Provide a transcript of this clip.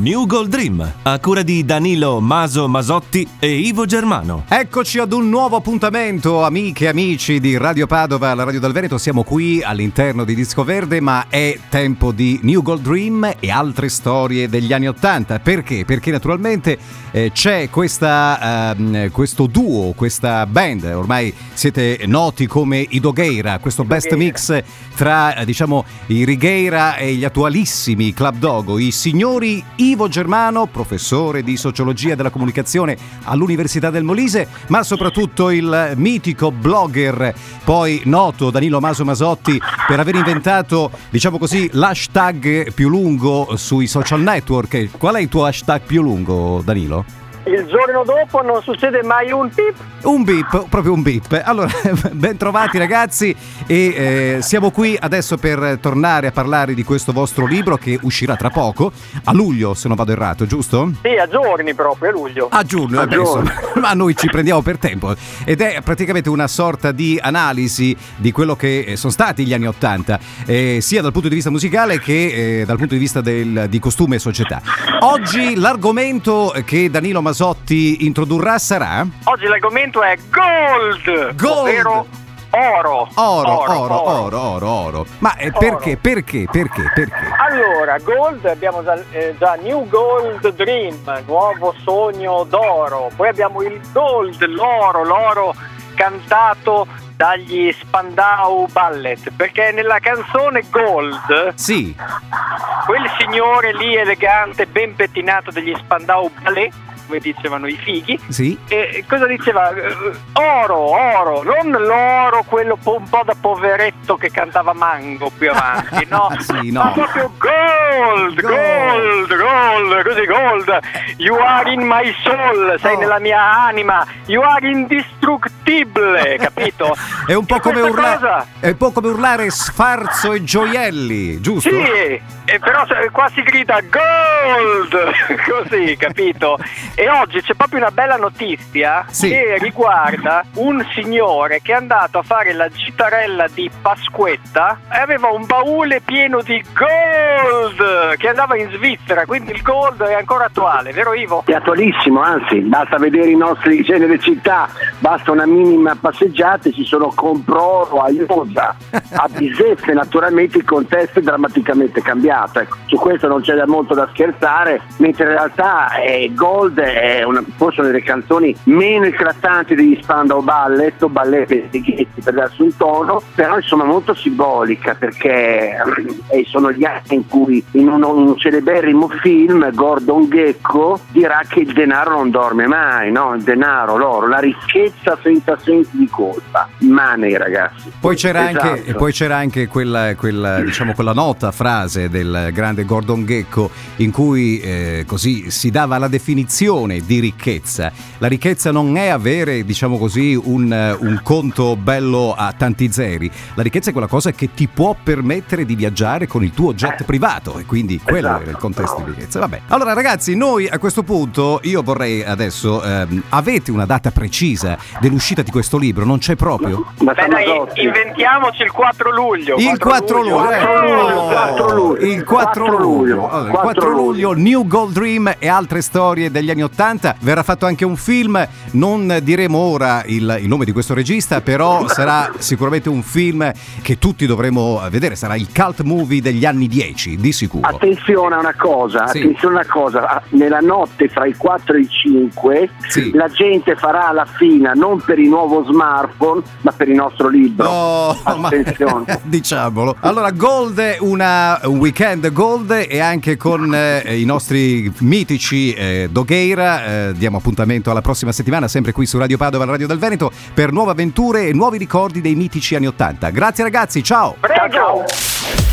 New Gold Dream, a cura di Danilo Maso Masotti e Ivo Germano. Eccoci ad un nuovo appuntamento, amiche e amici di Radio Padova, la Radio del Veneto. Siamo qui all'interno di Disco Verde, ma è tempo di New Gold Dream e altre storie degli anni Ottanta. Perché? Perché naturalmente eh, c'è questa, ehm, questo duo, questa band, ormai siete noti come i Dogheira, questo best mix tra eh, diciamo i Righeira e gli attualissimi Club Dogo, i signori Ivo Germano, professore di sociologia della comunicazione all'Università del Molise, ma soprattutto il mitico blogger, poi noto Danilo Maso Masotti per aver inventato, diciamo così, l'hashtag più lungo sui social network. Qual è il tuo hashtag più lungo, Danilo? Il giorno dopo non succede mai un pip. Un beep, proprio un beep. Allora, ben trovati ragazzi e eh, siamo qui adesso per tornare a parlare di questo vostro libro che uscirà tra poco, a luglio se non vado errato, giusto? Sì, a giorni proprio, a luglio. A giugno, A eh insomma, ma noi ci prendiamo per tempo ed è praticamente una sorta di analisi di quello che eh, sono stati gli anni Ottanta, eh, sia dal punto di vista musicale che eh, dal punto di vista del- di costume e società. Oggi l'argomento che Danilo Masotti introdurrà sarà Oggi l'argomento è gold, Gold. ovvero oro. oro, oro, oro, oro, oro. Ma eh, perché, perché, perché, perché? Allora, gold abbiamo già, eh, già New Gold Dream, nuovo sogno d'oro. Poi abbiamo il gold, l'oro, l'oro cantato dagli Spandau Ballet, perché nella canzone Gold Sì, quel signore lì elegante, ben pettinato degli Spandau Ballet, come dicevano i fighi, sì. E cosa diceva? Oro, oro, non l'oro, quello un po' da poveretto che cantava Mango più avanti, no? Sì, no. Ma proprio gold, Gold. gold, così gold. You are in my soul, sei Oh. nella mia anima, you are indistruttibile, capito? È un po' E come questa urlare, cosa- è un po' come urlare sfarzo e gioielli, giusto? Sì, e però qua si grida gold, così, capito? E oggi c'è proprio una bella notizia Sì. che riguarda un signore che è andato a fare la gitarella di Pasquetta e aveva un baule pieno di gold che andava in Svizzera, quindi il gold è ancora attuale, vero Ivo? È attualissimo, anzi, basta vedere i nostri genere città, basta una minima passeggiata ci sono compro a Iosa, a Biseffe naturalmente il contesto è drammaticamente cambiato, ecco, su questo non c'è molto da scherzare, mentre in realtà eh, Gold è una, forse una delle canzoni meno eclatanti degli Spandau Ballet o Ballet Pestighetti per darsi un tono, però insomma molto simbolica perché eh, sono gli anni in cui in un, un celeberrimo film Gordon Gecko dirà che il denaro non dorme mai, no? Il denaro, l'oro, la ricchezza senza sensi di colpa. Money ragazzi. Poi c'era Esatto. anche, poi c'era anche quella, quella, diciamo, quella nota frase del grande Gordon Gecko in cui eh, così si dava la definizione di ricchezza. La ricchezza non è avere, diciamo così, un, eh, un conto bello a tanti zeri. La ricchezza è quella cosa che ti può permettere di viaggiare con il tuo jet privato e quindi quello Esatto. era il contesto di ricchezza. Vabbè. Allora ragazzi, noi a questo punto io vorrei adesso ehm, avete una data precisa dell'uscita di questo libro? Non c'è proprio? Ma Beh dai, inventiamoci il 4 luglio. Il 4 luglio, 4 eh. luglio, 4 luglio. Il 4 4 luglio, luglio, Allora, il 4 4 luglio, New Gold Dream e altre storie degli anni 80. Verrà fatto anche un film, non diremo ora il, il nome di questo regista, però sarà sicuramente un film che tutti dovremo vedere, sarà il cult movie degli anni 10, di sicuro. Attenzione a una cosa, Sì. attenzione a una cosa, ah, nella notte fra i 4 e i 5 Sì. la gente farà la fila non per il nuovo smartphone ma per il nostro libro. No, ma Attenzione. diciamolo. Allora, Gold, una, un weekend Gold e anche con eh, i nostri mitici eh, Dogheira. eh, diamo appuntamento alla prossima settimana, sempre qui su Radio Padova, la Radio del Veneto, per nuove avventure e nuovi ricordi dei mitici anni Ottanta. Grazie ragazzi, ciao! Prego! Ciao, ciao.